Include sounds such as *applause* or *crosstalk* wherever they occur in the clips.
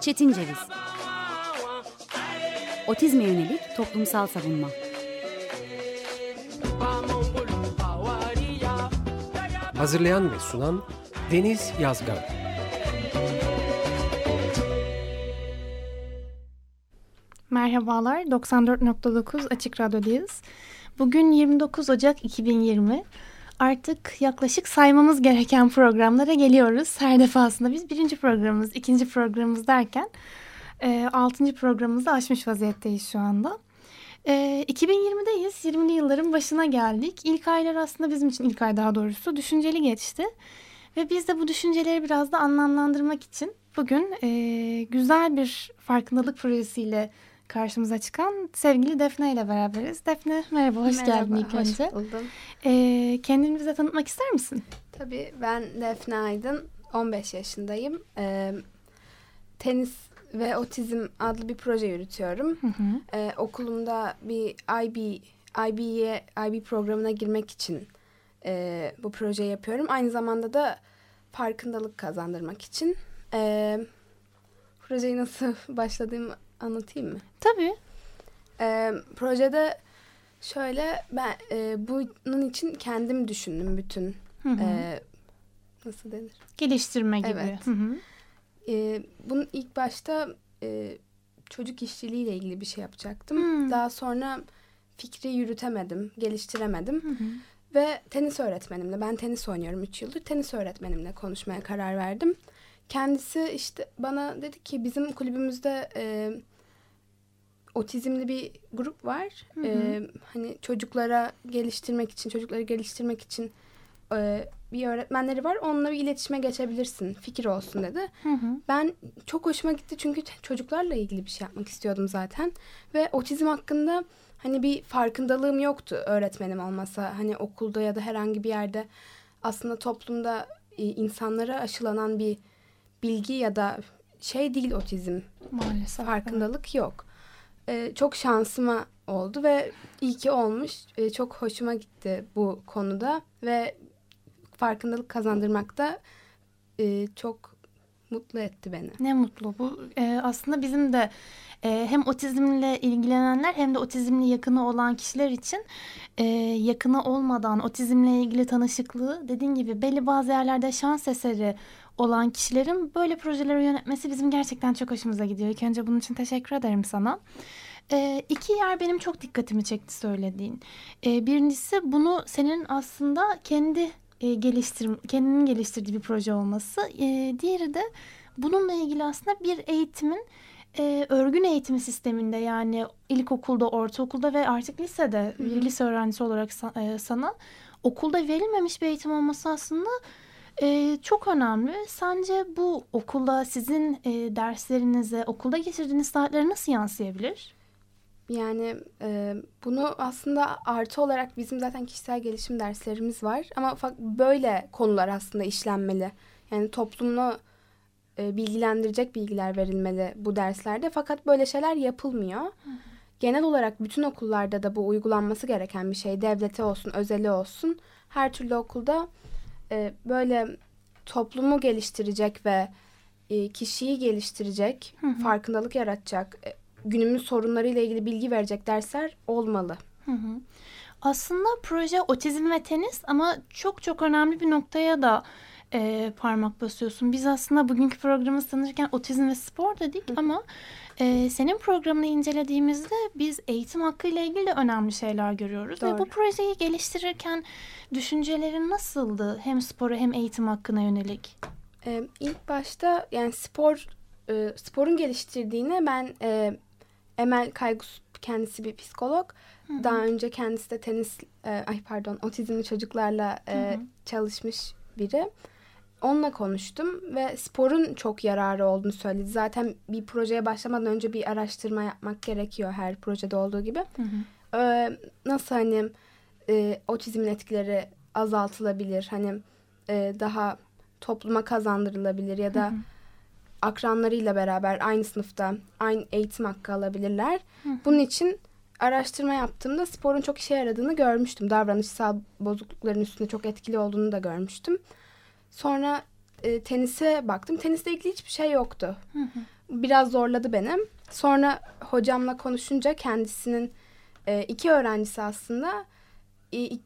Çetin Ceviz. Otizme yönelik toplumsal savunma. Hazırlayan ve sunan Deniz Yazgan. Merhabalar, 94.9 Açık Radyo'dayız. Bugün 29 Ocak 2020. Artık yaklaşık saymamız gereken programlara geliyoruz. Her defasında biz birinci programımız, ikinci programımız derken e, altıncı programımızı aşmış vaziyetteyiz şu anda. E, 2020'deyiz. 20'li yılların başına geldik. İlk aylar aslında bizim için ilk ay daha doğrusu düşünceli geçti. Ve biz de bu düşünceleri biraz da anlamlandırmak için bugün e, güzel bir farkındalık projesiyle karşımıza çıkan sevgili Defne ile beraberiz. Defne merhaba, hoş merhaba, geldin ilk hoş önce. buldum. Ee, kendini bize tanıtmak ister misin? Tabii ben Defne Aydın, 15 yaşındayım. Ee, tenis ve otizm adlı bir proje yürütüyorum. Hı hı. Ee, okulumda bir IB, IB'ye, IB programına girmek için e, bu projeyi yapıyorum. Aynı zamanda da farkındalık kazandırmak için. Ee, projeyi nasıl *laughs* başladığımı anlatayım mı? Tabii. Ee, projede şöyle ben e, bunun için kendim düşündüm bütün Hı hı. e, nasıl denir? Geliştirme gibi. Evet. Hı hı. E, bunun ilk başta e, çocuk işçiliğiyle ilgili bir şey yapacaktım. Hmm. Daha sonra fikri yürütemedim, geliştiremedim. Hı hı. Ve tenis öğretmenimle, ben tenis oynuyorum 3 yıldır. Tenis öğretmenimle konuşmaya karar verdim. Kendisi işte bana dedi ki bizim kulübümüzde e, otizmli bir grup var. Hı hı. E, hani çocuklara geliştirmek için, çocukları geliştirmek için e, bir öğretmenleri var. Onunla bir iletişime geçebilirsin. Fikir olsun dedi. Hı hı. Ben çok hoşuma gitti çünkü çocuklarla ilgili bir şey yapmak istiyordum zaten. Ve otizm hakkında hani bir farkındalığım yoktu öğretmenim olmasa. Hani okulda ya da herhangi bir yerde aslında toplumda e, insanlara aşılanan bir bilgi ya da şey değil otizm. Maalesef. Farkındalık yok. Ee, çok şansıma oldu ve iyi ki olmuş. Ee, çok hoşuma gitti bu konuda ve farkındalık kazandırmak da e, çok mutlu etti beni. Ne mutlu. Bu e, aslında bizim de e, hem otizmle ilgilenenler hem de otizmle yakını olan kişiler için e, yakını olmadan otizmle ilgili tanışıklığı dediğin gibi belli bazı yerlerde şans eseri olan kişilerin böyle projeleri yönetmesi bizim gerçekten çok hoşumuza gidiyor. İlk önce bunun için teşekkür ederim sana. E, iki yer benim çok dikkatimi çekti söylediğin. E, birincisi bunu senin aslında kendi e, geliştir kendinin geliştirdiği bir proje olması. E, diğeri de bununla ilgili aslında bir eğitimin e, örgün eğitimi sisteminde yani ilkokulda, ortaokulda ve artık lisede Hı hı. bir lise öğrencisi olarak e, sana okulda verilmemiş bir eğitim olması aslında e, çok önemli. Sence bu okulda sizin e, derslerinize, okulda geçirdiğiniz saatlere nasıl yansıyabilir? Yani e, bunu aslında artı olarak bizim zaten kişisel gelişim derslerimiz var. Ama böyle konular aslında işlenmeli. Yani toplumunu e, bilgilendirecek bilgiler verilmeli bu derslerde. Fakat böyle şeyler yapılmıyor. Genel olarak bütün okullarda da bu uygulanması gereken bir şey. Devleti olsun, özeli olsun. Her türlü okulda e, böyle toplumu geliştirecek ve e, kişiyi geliştirecek, Hı hı. farkındalık yaratacak, e, günümüz sorunlarıyla ilgili bilgi verecek dersler olmalı. Hı hı. Aslında proje otizm ve tenis ama çok çok önemli bir noktaya da e, parmak basıyorsun. Biz aslında bugünkü programı sanırken otizm ve spor dedik ama e, senin programını incelediğimizde biz eğitim hakkı ile ilgili de önemli şeyler görüyoruz. Ve Doğru. bu projeyi geliştirirken düşüncelerin nasıldı? Hem sporu hem eğitim hakkına yönelik. E, ilk başta yani spor e, sporun geliştirdiğine ben e, Emel Kaygus kendisi bir psikolog. Hı hı. Daha önce kendisi de tenis e, ay pardon otizmli çocuklarla e, çalışmış biri. Onunla konuştum ve sporun çok yararı olduğunu söyledi. Zaten bir projeye başlamadan önce bir araştırma yapmak gerekiyor her projede olduğu gibi. Hı hı. Ee, nasıl hani e, otizmin etkileri azaltılabilir hani e, daha topluma kazandırılabilir ya da Hı hı. Akranlarıyla beraber aynı sınıfta aynı eğitim hakkı alabilirler. Hı hı. Bunun için araştırma yaptığımda sporun çok işe yaradığını görmüştüm. Davranışsal bozuklukların üstünde çok etkili olduğunu da görmüştüm. Sonra e, tenise baktım. Tenisle ilgili hiçbir şey yoktu. Biraz zorladı benim. Sonra hocamla konuşunca kendisinin e, iki öğrencisi aslında e, i-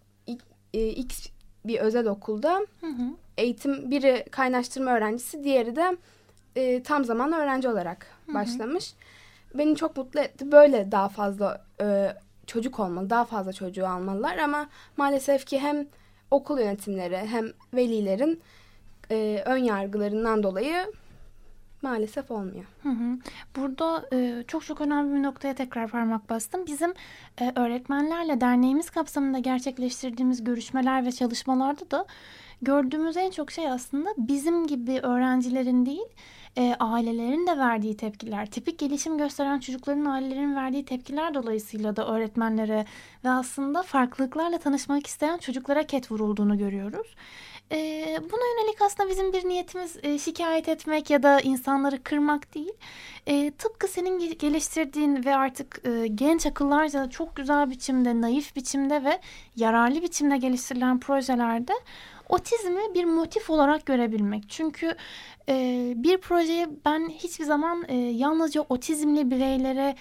e, X bir özel okulda Hı hı. eğitim biri kaynaştırma öğrencisi diğeri de e, tam zamanlı öğrenci olarak başlamış. Beni çok mutlu etti. Böyle daha fazla e, çocuk olmalı, daha fazla çocuğu almalılar ama maalesef ki hem okul yönetimleri hem velilerin e, ön yargılarından dolayı maalesef olmuyor. Hı hı. Burada e, çok çok önemli bir noktaya tekrar parmak bastım. Bizim e, öğretmenlerle derneğimiz kapsamında gerçekleştirdiğimiz görüşmeler ve çalışmalarda da gördüğümüz en çok şey aslında bizim gibi öğrencilerin değil, e, ailelerin de verdiği tepkiler, tipik gelişim gösteren çocukların ailelerin verdiği tepkiler dolayısıyla da öğretmenlere ve aslında farklılıklarla tanışmak isteyen çocuklara ket vurulduğunu görüyoruz. Ee, buna yönelik aslında bizim bir niyetimiz e, şikayet etmek ya da insanları kırmak değil. E, tıpkı senin ge- geliştirdiğin ve artık e, genç akıllarca çok güzel biçimde, naif biçimde ve yararlı biçimde geliştirilen projelerde otizmi bir motif olarak görebilmek. Çünkü e, bir projeye ben hiçbir zaman e, yalnızca otizmli bireylere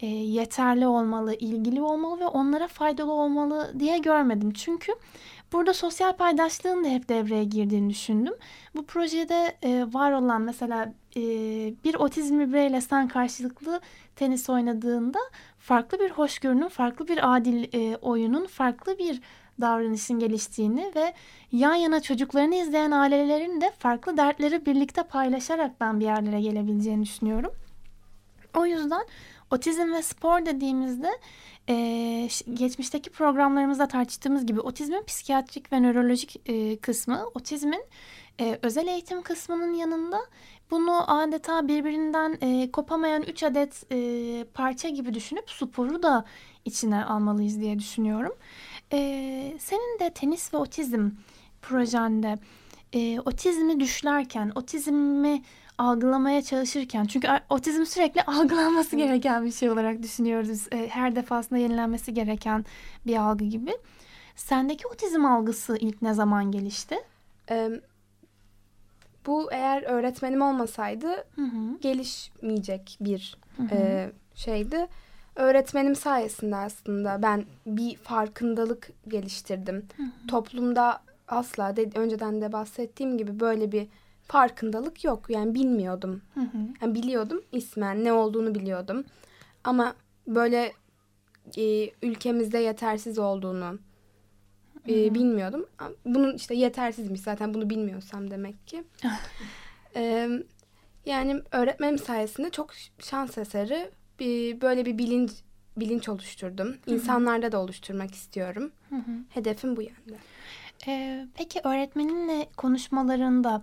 e, yeterli olmalı, ilgili olmalı ve onlara faydalı olmalı diye görmedim. Çünkü burada sosyal paydaşlığın da hep devreye girdiğini düşündüm. Bu projede e, var olan mesela bir otizmli bireyle sen karşılıklı tenis oynadığında farklı bir hoşgörünün, farklı bir adil oyunun, farklı bir davranışın geliştiğini ve yan yana çocuklarını izleyen ailelerin de farklı dertleri birlikte paylaşarak ben bir yerlere gelebileceğini düşünüyorum. O yüzden otizm ve spor dediğimizde e, geçmişteki programlarımızda tartıştığımız gibi otizmin psikiyatrik ve nörolojik e, kısmı, otizmin e, özel eğitim kısmının yanında bunu adeta birbirinden e, kopamayan üç adet e, parça gibi düşünüp sporu da içine almalıyız diye düşünüyorum. E, senin de tenis ve otizm projende e, otizmi düşlerken, otizmi algılamaya çalışırken çünkü otizm sürekli *laughs* algılanması gereken bir şey olarak düşünüyoruz. E, her defasında yenilenmesi gereken bir algı gibi. Sendeki otizm algısı ilk ne zaman gelişti? E, bu eğer öğretmenim olmasaydı Hı hı. gelişmeyecek bir Hı hı. e, şeydi. Öğretmenim sayesinde aslında ben bir farkındalık geliştirdim. Toplumda asla de, önceden de bahsettiğim gibi böyle bir farkındalık yok. Yani bilmiyordum. Hı hı. Yani biliyordum ismen ne olduğunu biliyordum. Ama böyle e, ülkemizde yetersiz olduğunu e, bilmiyordum. Bunun işte yetersizmiş zaten bunu bilmiyorsam demek ki. *laughs* E, yani öğretmenim sayesinde çok şans eseri bir, böyle bir bilinç bilinç oluşturdum. İnsanlarda da oluşturmak istiyorum. Hı hı. Hedefim bu yönde. Ee, peki öğretmeninle konuşmalarında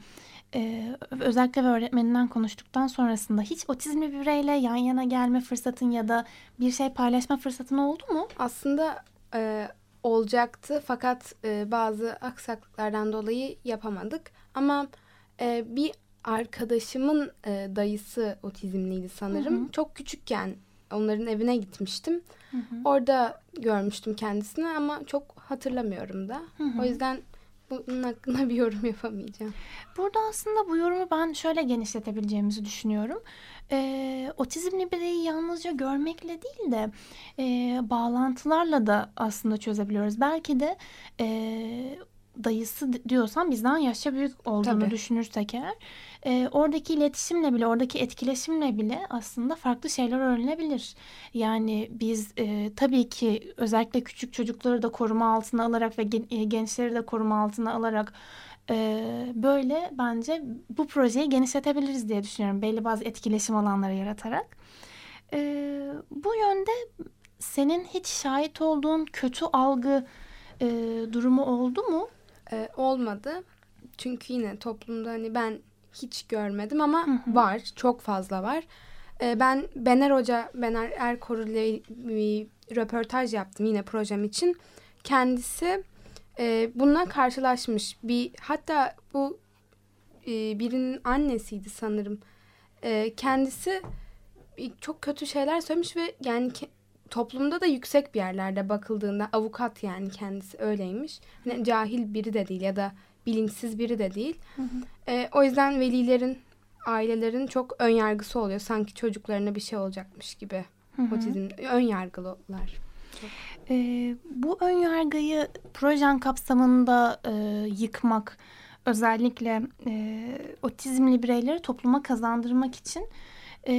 e, özellikle öğretmeninden konuştuktan sonrasında hiç otizmli bir bireyle yan yana gelme fırsatın ya da bir şey paylaşma fırsatın oldu mu? Aslında e, olacaktı fakat e, bazı aksaklıklardan dolayı yapamadık. Ama e, bir arkadaşımın e, dayısı otizmliydi sanırım. Hı hı. Çok küçükken onların evine gitmiştim. Hı hı. Orada görmüştüm kendisini ama çok hatırlamıyorum da. Hı hı. O yüzden bunun hakkında bir yorum yapamayacağım. Burada aslında bu yorumu ben şöyle genişletebileceğimizi düşünüyorum. Ee, otizmli bireyi yalnızca görmekle değil de e, bağlantılarla da aslında çözebiliyoruz. Belki de e, dayısı di- diyorsan bizden yaşça büyük olduğunu Tabii. düşünürsek eğer e, oradaki iletişimle bile oradaki etkileşimle bile aslında farklı şeyler öğrenilebilir. Yani biz e, tabii ki özellikle küçük çocukları da koruma altına alarak ve e, gençleri de koruma altına alarak ee, böyle bence bu projeyi genişletebiliriz diye düşünüyorum. Belli bazı etkileşim alanları yaratarak. Ee, bu yönde senin hiç şahit olduğun kötü algı e, durumu oldu mu? E, olmadı. Çünkü yine toplumda hani ben hiç görmedim ama Hı hı. var. Çok fazla var. E, ben Bener Hoca, Bener Erkoru ile bir röportaj yaptım yine projem için. Kendisi e, bununla karşılaşmış. Bir hatta bu e, birinin annesiydi sanırım. E, kendisi bir- çok kötü şeyler söylemiş ve yani toplumda da yüksek bir yerlerde bakıldığında avukat yani kendisi öyleymiş. Hani cahil biri de değil ya da bilinçsiz biri de değil. E, o yüzden velilerin, ailelerin çok ön yargısı oluyor. Sanki çocuklarına bir şey olacakmış gibi. Otizm ön yargılılar. E, bu ön yargıyı projen kapsamında e, yıkmak özellikle e, otizmli bireyleri topluma kazandırmak için e,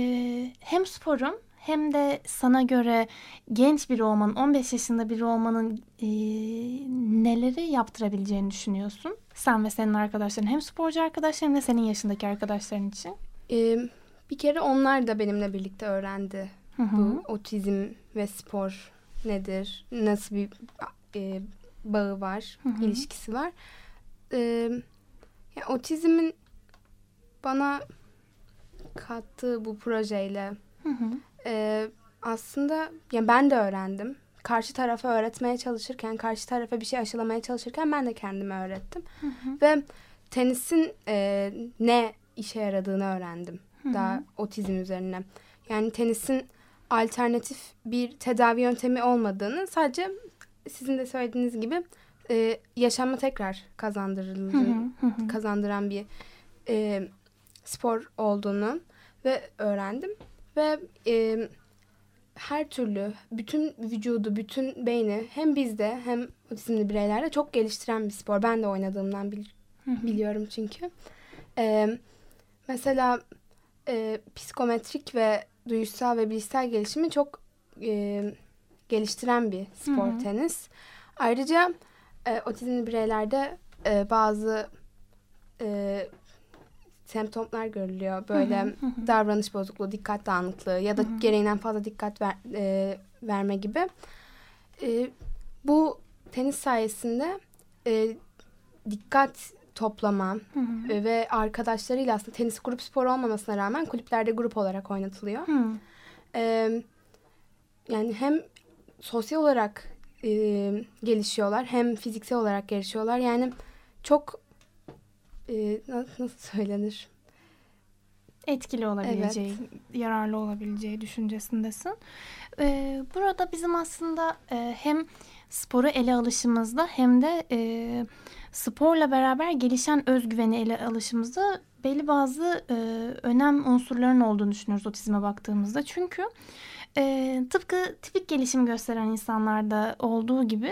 hem sporun hem de sana göre genç biri olmanın, 15 yaşında biri olmanın e, neleri yaptırabileceğini düşünüyorsun? Sen ve senin arkadaşların hem sporcu arkadaşların hem de senin yaşındaki arkadaşların için. E, bir kere onlar da benimle birlikte öğrendi. Hı hı. Bu otizm ve spor nedir? Nasıl bir e, bağı var, hı hı. ilişkisi var. E, yani otizmin bana kattığı bu projeyle hı hı. E, aslında yani ben de öğrendim. Karşı tarafa öğretmeye çalışırken, karşı tarafa bir şey aşılamaya çalışırken ben de kendime öğrettim. Hı hı. Ve tenisin e, ne işe yaradığını öğrendim. Hı hı. Daha otizm üzerine. Yani tenisin alternatif bir tedavi yöntemi olmadığını sadece sizin de söylediğiniz gibi e, yaşamı tekrar kazandırıldığını kazandıran bir e, spor olduğunu ve öğrendim ve e, her türlü bütün vücudu, bütün beyni hem bizde hem otizmli bireylerde çok geliştiren bir spor. Ben de oynadığımdan bil, biliyorum çünkü. E, mesela e, psikometrik ve duyuşsal ve bilişsel gelişimi çok e, geliştiren bir spor hı hı. tenis. Ayrıca e, otizmli bireylerde e, bazı e, semptomlar görülüyor. Böyle hı hı. davranış bozukluğu, dikkat dağınıklığı ya da gereğinden fazla dikkat ver, e, verme gibi. E, bu tenis sayesinde e, dikkat toplama. E, ve arkadaşlarıyla aslında tenis grup sporu olmamasına rağmen kulüplerde grup olarak oynatılıyor. E, yani hem sosyal olarak e, gelişiyorlar hem fiziksel olarak gelişiyorlar. Yani çok e, nasıl söylenir? Etkili olabileceği, evet. yararlı olabileceği düşüncesindesin. Ee, burada bizim aslında e, hem sporu ele alışımızda hem de e, sporla beraber gelişen özgüveni ele alışımızda belli bazı e, önem unsurlarının olduğunu düşünüyoruz otizme baktığımızda. Çünkü e, tıpkı tipik gelişim gösteren insanlarda olduğu gibi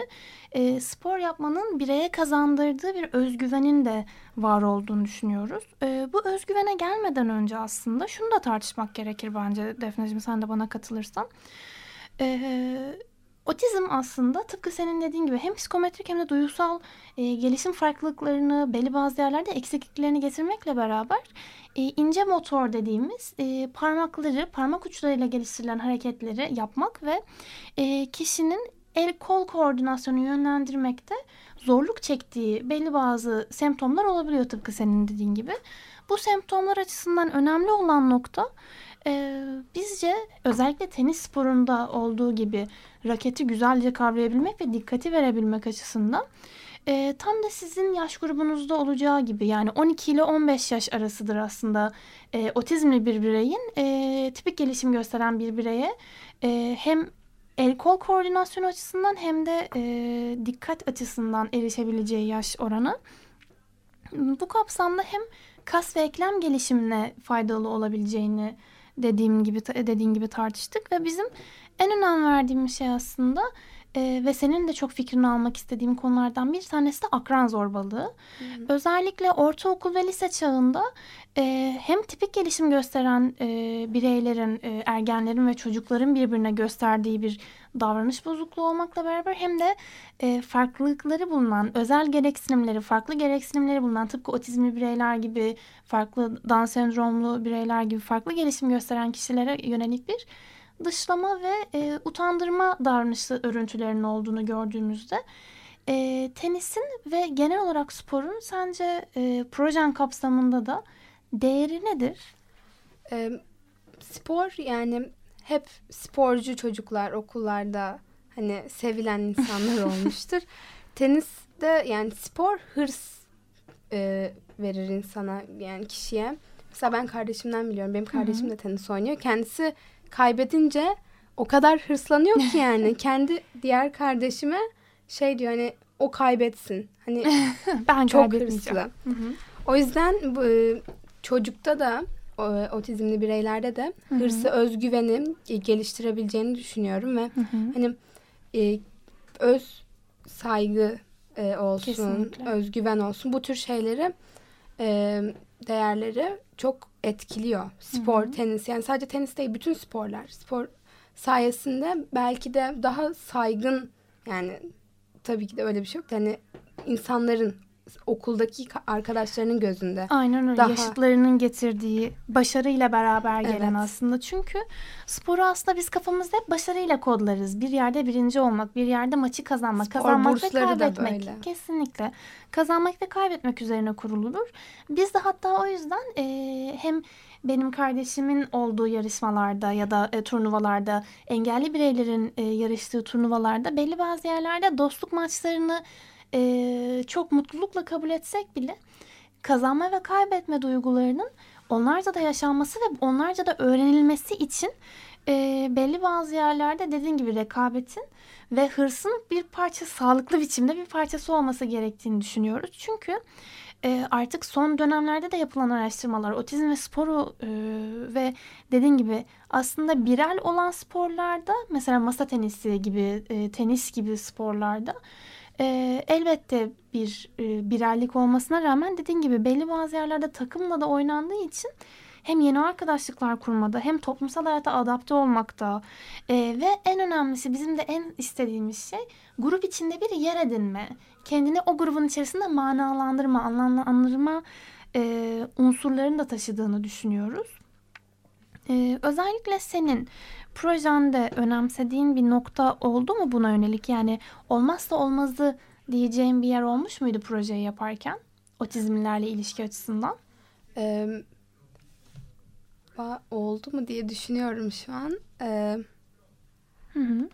e, spor yapmanın bireye kazandırdığı bir özgüvenin de var olduğunu düşünüyoruz. E, bu özgüvene gelmeden önce aslında şunu da tartışmak gerekir bence Defneciğim sen de bana katılırsan. E, Otizm aslında tıpkı senin dediğin gibi hem psikometrik hem de duygusal e, gelişim farklılıklarını belli bazı yerlerde eksikliklerini getirmekle beraber e, ince motor dediğimiz e, parmakları, parmak uçlarıyla geliştirilen hareketleri yapmak ve e, kişinin el kol koordinasyonu yönlendirmekte zorluk çektiği belli bazı semptomlar olabiliyor tıpkı senin dediğin gibi. Bu semptomlar açısından önemli olan nokta e, bizce özellikle tenis sporunda olduğu gibi raketi güzelce kavrayabilmek ve dikkati verebilmek açısından e, tam da sizin yaş grubunuzda olacağı gibi yani 12 ile 15 yaş arasıdır aslında e, otizmli bir bireyin e, tipik gelişim gösteren bir bireye e, hem el kol koordinasyonu açısından hem de e, dikkat açısından erişebileceği yaş oranı. Bu kapsamda hem kas ve eklem gelişimine faydalı olabileceğini dediğim gibi dediğin gibi tartıştık ve bizim en önem verdiğimiz şey aslında e, ve senin de çok fikrini almak istediğim konulardan bir tanesi de akran zorbalığı. Hı hı. Özellikle ortaokul ve lise çağında e, hem tipik gelişim gösteren e, bireylerin, e, ergenlerin ve çocukların birbirine gösterdiği bir davranış bozukluğu olmakla beraber hem de e, farklılıkları bulunan, özel gereksinimleri, farklı gereksinimleri bulunan tıpkı otizmli bireyler gibi, farklı Down sendromlu bireyler gibi farklı gelişim gösteren kişilere yönelik bir dışlama ve e, utandırma davranışı örüntülerinin olduğunu gördüğümüzde e, tenisin ve genel olarak sporun sence e, projen kapsamında da değeri nedir? E, spor yani hep sporcu çocuklar okullarda hani sevilen insanlar *laughs* olmuştur. Tenis de yani spor hırs e, verir insana yani kişiye. Mesela ben kardeşimden biliyorum. Benim kardeşim de tenis oynuyor. Kendisi kaybedince o kadar hırslanıyor ki yani *laughs* kendi diğer kardeşime şey diyor hani o kaybetsin. Hani *laughs* ben çok hırslı. Hı hı. O yüzden bu, e, çocukta da otizmli bireylerde de Hı hı. hırsı özgüveni geliştirebileceğini düşünüyorum ve Hı hı. hani e, öz saygı e, olsun, Kesinlikle. özgüven olsun bu tür şeyleri e, değerleri çok etkiliyor. Spor, Hı hı. tenis yani sadece tenis değil bütün sporlar. Spor sayesinde belki de daha saygın yani tabii ki de öyle bir şey yok da hani insanların okuldaki ka- arkadaşlarının gözünde. Aynen öyle. Daha- Yaşıtlarının getirdiği başarıyla beraber gelen Evet. aslında. Çünkü sporu aslında biz kafamızda hep başarıyla kodlarız. Bir yerde birinci olmak, bir yerde maçı kazanmak, Spor kazanmak ve kaybetmek. Kesinlikle. Kazanmak ve kaybetmek üzerine kurulur. Biz de hatta o yüzden e, hem benim kardeşimin olduğu yarışmalarda ya da e, turnuvalarda, engelli bireylerin e, yarıştığı turnuvalarda belli bazı yerlerde dostluk maçlarını e, çok mutlulukla kabul etsek bile kazanma ve kaybetme duygularının onlarca da yaşanması ve onlarca da öğrenilmesi için e, belli bazı yerlerde dediğin gibi rekabetin ve hırsın bir parça sağlıklı biçimde bir parçası olması gerektiğini düşünüyoruz. Çünkü e, artık son dönemlerde de yapılan araştırmalar otizm ve sporu e, ve dediğin gibi aslında birel olan sporlarda mesela masa tenisi gibi e, tenis gibi sporlarda e, elbette bir e, birerlik olmasına rağmen dediğin gibi belli bazı yerlerde takımla da oynandığı için hem yeni arkadaşlıklar kurmada hem toplumsal hayata adapte olmakta e, ve en önemlisi bizim de en istediğimiz şey grup içinde bir yer edinme. Kendini o grubun içerisinde manalandırma, anlamlandırma e, unsurlarını da taşıdığını düşünüyoruz. E, özellikle senin projende önemsediğin bir nokta oldu mu buna yönelik? Yani olmazsa olmazı diyeceğin bir yer olmuş muydu projeyi yaparken? Otizmlilerle ilişki açısından. E, ba- oldu mu diye düşünüyorum şu an. E, Hı hı.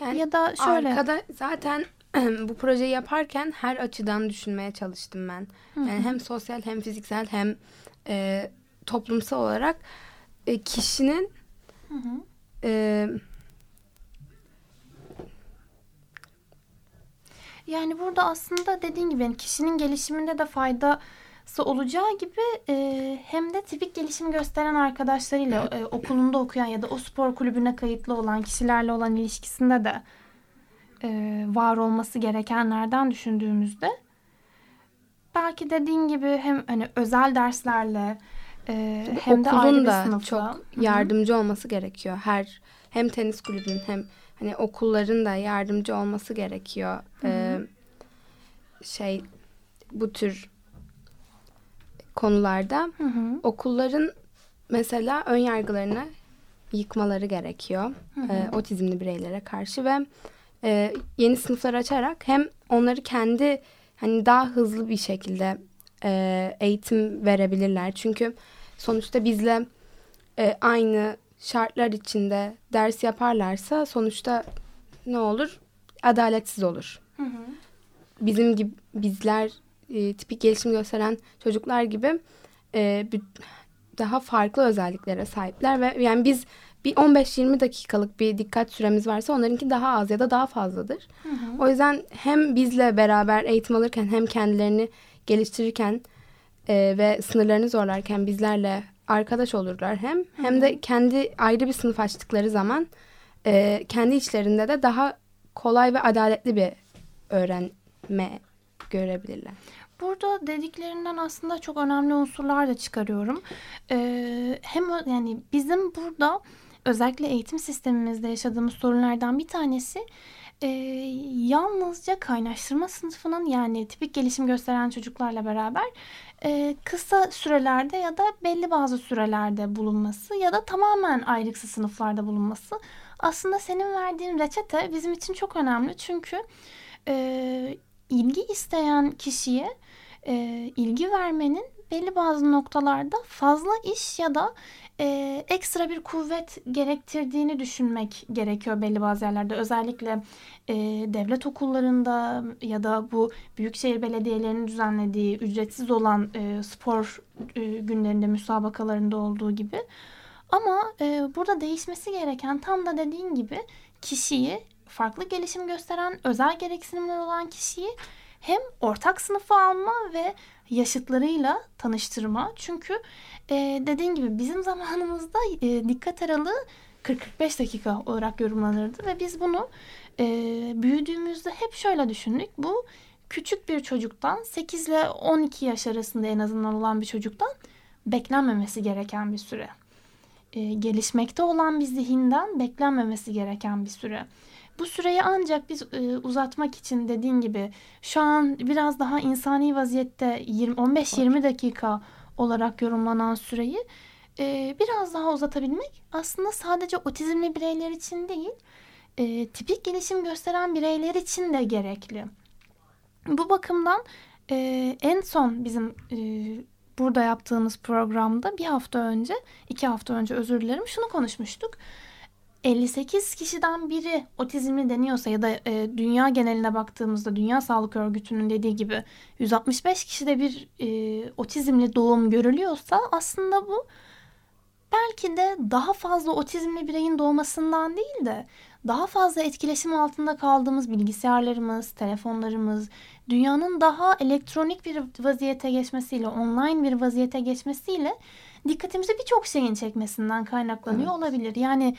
yani Ya da şöyle. Arkada zaten *clears throat* bu projeyi yaparken her açıdan düşünmeye çalıştım ben. Hı hı. Yani hem sosyal hem fiziksel hem e, toplumsal olarak e, kişinin Hı hı. e, Yani burada aslında dediğin gibi yani kişinin gelişiminde de faydası olacağı gibi e, hem de tipik gelişim gösteren arkadaşlarıyla e, okulunda okuyan ya da o spor kulübüne kayıtlı olan kişilerle olan ilişkisinde de e, var olması gerekenlerden düşündüğümüzde belki dediğin gibi hem hani özel derslerle e, hem de ayrı da sınıfta. çok yardımcı olması gerekiyor. Her hem tenis kulübünün hem hani okulların da yardımcı olması gerekiyor. Hı hı. E, şey bu tür konularda Hı hı. okulların mesela ön yargılarını yıkmaları gerekiyor Hı hı. e, otizmli bireylere karşı ve e, yeni sınıflar açarak hem onları kendi hani daha hızlı bir şekilde e, eğitim verebilirler. Çünkü sonuçta bizle e, aynı şartlar içinde ders yaparlarsa sonuçta ne olur? Adaletsiz olur Hı hı. bizim gibi bizler e, tipik gelişim gösteren çocuklar gibi e, daha farklı özelliklere sahipler ve yani biz bir 15-20 dakikalık bir dikkat süremiz varsa onlarınki daha az ya da daha fazladır. Hı hı. O yüzden hem bizle beraber eğitim alırken hem kendilerini geliştirirken e, ve sınırlarını zorlarken bizlerle arkadaş olurlar hem hem de kendi ayrı bir sınıf açtıkları zaman e, kendi içlerinde de daha kolay ve adaletli bir öğrenme görebilirler. Burada dediklerinden aslında çok önemli unsurlar da çıkarıyorum. Ee, hem yani bizim burada özellikle eğitim sistemimizde yaşadığımız sorunlardan bir tanesi e, yalnızca kaynaştırma sınıfının yani tipik gelişim gösteren çocuklarla beraber e, kısa sürelerde ya da belli bazı sürelerde bulunması ya da tamamen ayrıksız sınıflarda bulunması. Aslında senin verdiğin reçete bizim için çok önemli çünkü e, ilgi isteyen kişiye e, ilgi vermenin belli bazı noktalarda fazla iş ya da e, ekstra bir kuvvet gerektirdiğini düşünmek gerekiyor belli bazı yerlerde. Özellikle e, devlet okullarında ya da bu büyükşehir belediyelerinin düzenlediği ücretsiz olan e, spor e, günlerinde, müsabakalarında olduğu gibi. Ama e, burada değişmesi gereken tam da dediğin gibi kişiyi farklı gelişim gösteren özel gereksinimler olan kişiyi hem ortak sınıfa alma ve yaşıtlarıyla tanıştırma. Çünkü e, dediğin gibi bizim *laughs* zamanımızda e, dikkat aralığı 40-45 dakika olarak yorumlanırdı ve biz bunu e, büyüdüğümüzde hep şöyle düşündük. Bu küçük bir çocuktan 8 ile 12 yaş arasında en azından olan bir çocuktan beklenmemesi gereken bir süre. E, gelişmekte olan bir zihinden beklenmemesi gereken bir süre. Bu süreyi ancak biz e, uzatmak için dediğin gibi şu an biraz daha insani vaziyette 15-20 dakika olarak yorumlanan süreyi e, biraz daha uzatabilmek aslında sadece otizmli bireyler için değil, e, tipik gelişim gösteren bireyler için de gerekli. Bu bakımdan e, en son bizim e, burada yaptığımız programda bir hafta önce, iki hafta önce özür dilerim şunu konuşmuştuk. 58 kişiden biri otizmli deniyorsa ya da e, dünya geneline baktığımızda Dünya Sağlık Örgütü'nün dediği gibi 165 kişide bir e, otizmli doğum görülüyorsa aslında bu belki de daha fazla otizmli bireyin doğmasından değil de daha fazla etkileşim altında kaldığımız bilgisayarlarımız, telefonlarımız, dünyanın daha elektronik bir vaziyete geçmesiyle, online bir vaziyete geçmesiyle dikkatimizi birçok şeyin çekmesinden kaynaklanıyor evet. olabilir. Yani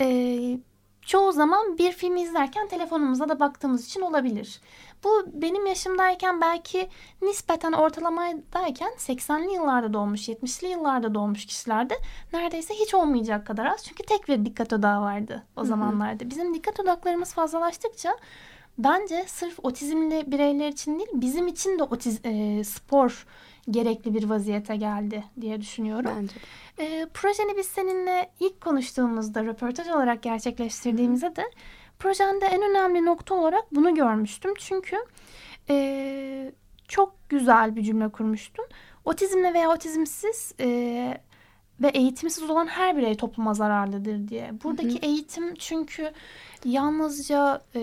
e, çoğu zaman bir film izlerken telefonumuza da baktığımız için olabilir. Bu benim yaşımdayken belki nispeten ortalamadayken 80'li yıllarda doğmuş, 70'li yıllarda doğmuş kişilerde neredeyse hiç olmayacak kadar az. Çünkü tek bir dikkat odağı vardı o zamanlarda. Bizim dikkat odaklarımız fazlalaştıkça bence sırf otizmli bireyler için değil bizim için de otiz, e, spor gerekli bir vaziyete geldi diye düşünüyorum. Bence E, projeni biz seninle ilk konuştuğumuzda röportaj olarak gerçekleştirdiğimizde de projende en önemli nokta olarak bunu görmüştüm. Çünkü e, çok güzel bir cümle kurmuştun. Otizmle veya otizmsiz e, ve eğitimsiz olan her birey topluma zararlıdır diye. Buradaki hı hı. eğitim çünkü yalnızca e,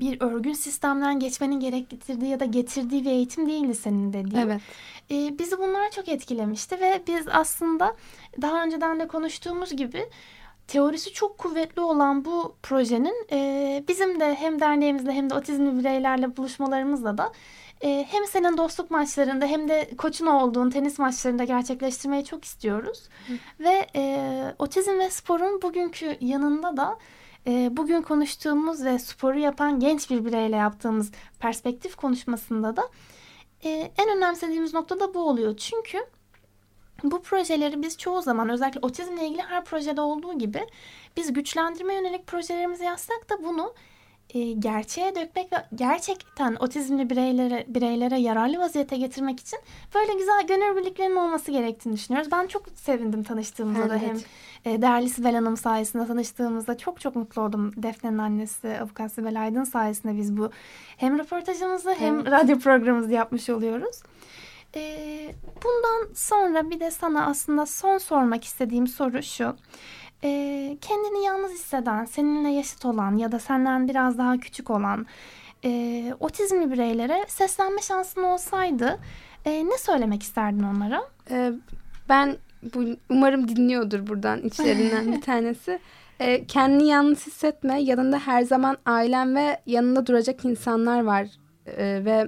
bir örgün sistemden geçmenin gerektirdiği ya da getirdiği bir eğitim değildi senin dediğin. Evet. E, bizi bunlar çok etkilemişti ve biz aslında daha önceden de konuştuğumuz gibi teorisi çok kuvvetli olan bu projenin e, bizim de hem derneğimizle hem de otizmli bireylerle buluşmalarımızla da e, hem senin dostluk maçlarında hem de koçun olduğun tenis maçlarında gerçekleştirmeyi çok istiyoruz. Hı. Ve e, otizm ve sporun bugünkü yanında da e, bugün konuştuğumuz ve sporu yapan genç bir bireyle yaptığımız perspektif konuşmasında da e, en önemsediğimiz nokta da bu oluyor. Çünkü bu projeleri biz çoğu zaman özellikle otizmle ilgili her projede olduğu gibi biz güçlendirme yönelik projelerimizi yazsak da bunu e, gerçeğe dökmek ve gerçekten otizmli bireylere bireylere yararlı vaziyete getirmek için böyle güzel gönül birliklerinin olması gerektiğini düşünüyoruz. Ben çok sevindim tanıştığımızda evet. da hem e, değerli Sibel Hanım sayesinde tanıştığımızda çok çok mutlu oldum. Defne'nin annesi avukat Sibel Aydın sayesinde biz bu hem röportajımızı evet. hem radyo programımızı yapmış oluyoruz. E, bundan sonra bir de sana aslında son sormak istediğim soru şu e, kendini yalnız hisseden, seninle yaşıt olan ya da senden biraz daha küçük olan e, otizmli bireylere seslenme şansın olsaydı e, ne söylemek isterdin onlara? E, ben bu umarım dinliyordur buradan içlerinden bir *laughs* tanesi. E, kendini yalnız hissetme. Yanında her zaman ailen ve yanında duracak insanlar var. E, ve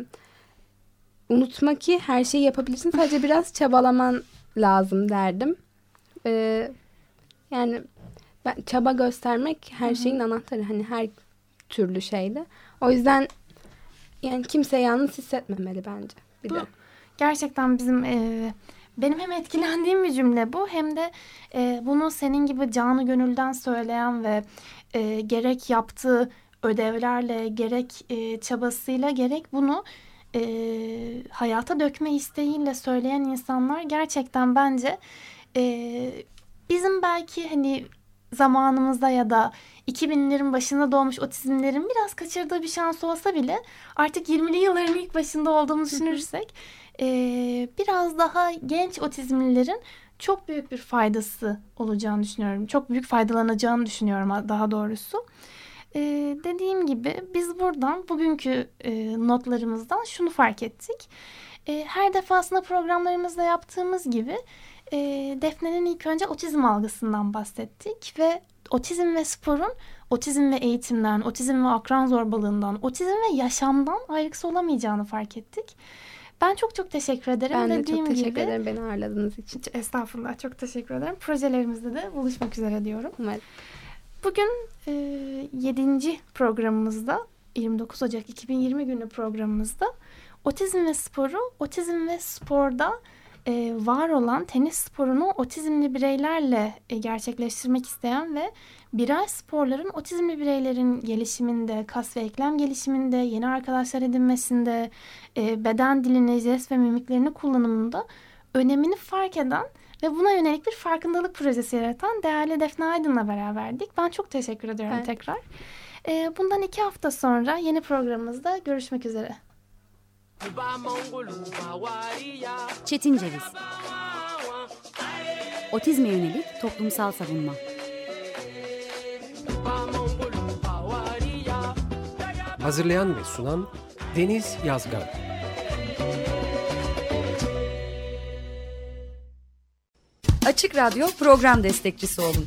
unutma ki her şeyi yapabilirsin. Sadece biraz çabalaman lazım derdim. E, yani ben, çaba göstermek her Hı-hı. şeyin anahtarı. Hani her türlü şeyde. O yüzden yani kimse yalnız hissetmemeli bence. Bir bu de. gerçekten bizim e, benim hem etkilendiğim bir cümle bu hem de e, bunu senin gibi canı gönülden söyleyen ve e, gerek yaptığı ödevlerle gerek e, çabasıyla gerek bunu e, hayata dökme isteğiyle söyleyen insanlar gerçekten bence e, bizim belki hani zamanımızda ya da 2000'lerin başında doğmuş otizmlerin biraz kaçırdığı bir şans olsa bile artık 20'li yılların ilk başında olduğumuzu düşünürsek e, biraz daha genç otizmlilerin çok büyük bir faydası olacağını düşünüyorum. Çok büyük faydalanacağını düşünüyorum daha doğrusu. Ee, dediğim gibi biz buradan bugünkü e, notlarımızdan şunu fark ettik. E, her defasında programlarımızda yaptığımız gibi e, Defne'nin ilk önce otizm algısından bahsettik ve otizm ve sporun otizm ve eğitimden, otizm ve akran zorbalığından, otizm ve yaşamdan ayrıksı olamayacağını fark ettik. Ben çok çok teşekkür ederim. Ben de Dediğim çok teşekkür gibi, ederim beni ağırladığınız için. Estağfurullah çok teşekkür ederim. Projelerimizde de buluşmak üzere diyorum. Umarım. Bugün e, 7. programımızda 29 Ocak 2020 günü programımızda otizm ve sporu, otizm ve sporda e, var olan tenis sporunu otizmli bireylerle e, gerçekleştirmek isteyen ve birer sporların otizmli bireylerin gelişiminde, kas ve eklem gelişiminde, yeni arkadaşlar edinmesinde, e, beden dilini, jest ve mimiklerini kullanımında önemini fark eden ve buna yönelik bir farkındalık projesi yaratan değerli Defne Aydın'la beraberdik. Ben çok teşekkür ediyorum Ben- tekrar. E, bundan iki hafta sonra yeni programımızda görüşmek üzere. Çetin Ceviz Otizme yönelik toplumsal savunma. Hazırlayan ve sunan Deniz Yazgan. Açık Radyo program destekçisi olun.